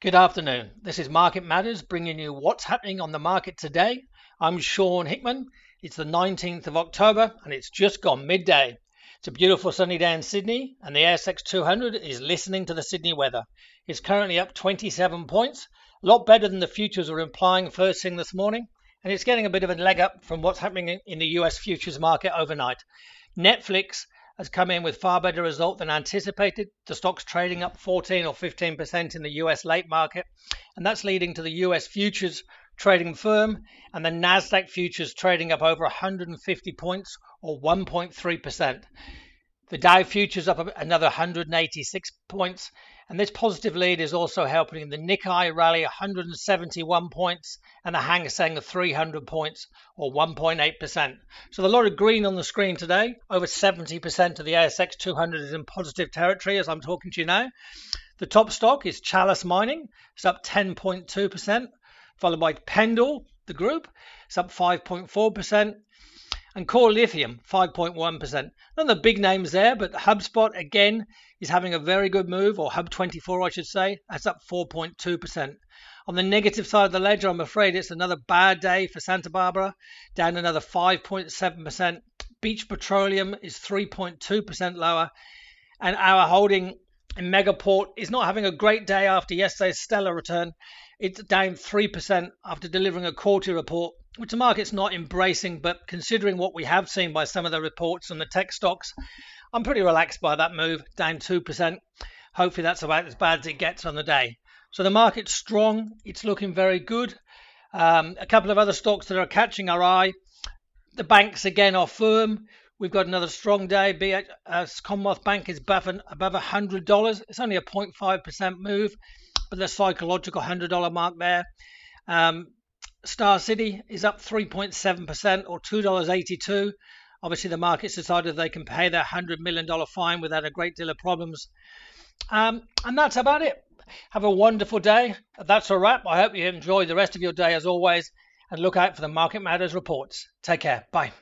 Good afternoon. This is Market Matters bringing you what's happening on the market today. I'm Sean Hickman. It's the 19th of October and it's just gone midday. It's a beautiful sunny day in Sydney and the ASX 200 is listening to the Sydney weather. It's currently up 27 points, a lot better than the futures were implying first thing this morning, and it's getting a bit of a leg up from what's happening in the US futures market overnight. Netflix has come in with far better result than anticipated. The stock's trading up 14 or 15% in the US late market, and that's leading to the US futures trading firm and the Nasdaq futures trading up over 150 points or 1.3%. The Dow futures up another 186 points, and this positive lead is also helping the Nikkei rally 171 points and the Hang Seng 300 points or 1.8%. So a lot of green on the screen today. Over 70% of the ASX 200 is in positive territory as I'm talking to you now. The top stock is Chalice Mining. It's up 10.2%, followed by Pendal, the group. It's up 5.4% and Core Lithium 5.1%. None of the big names there, but HubSpot again is having a very good move, or Hub24, I should say. That's up 4.2%. On the negative side of the ledger, I'm afraid it's another bad day for Santa Barbara, down another 5.7%. Beach Petroleum is 3.2% lower, and our holding in Megaport is not having a great day after yesterday's stellar return. It's down 3% after delivering a quarterly report which the market's not embracing, but considering what we have seen by some of the reports on the tech stocks, I'm pretty relaxed by that move, down 2%. Hopefully, that's about as bad as it gets on the day. So the market's strong, it's looking very good. Um, a couple of other stocks that are catching our eye. The banks again are firm. We've got another strong day. It uh, Commonwealth Bank is above, above $100. It's only a 0.5% move, but the psychological $100 mark there. Um, Star City is up 3.7% or $2.82. Obviously, the market's decided they can pay their $100 million fine without a great deal of problems. Um, and that's about it. Have a wonderful day. That's a wrap. I hope you enjoy the rest of your day as always and look out for the Market Matters reports. Take care. Bye.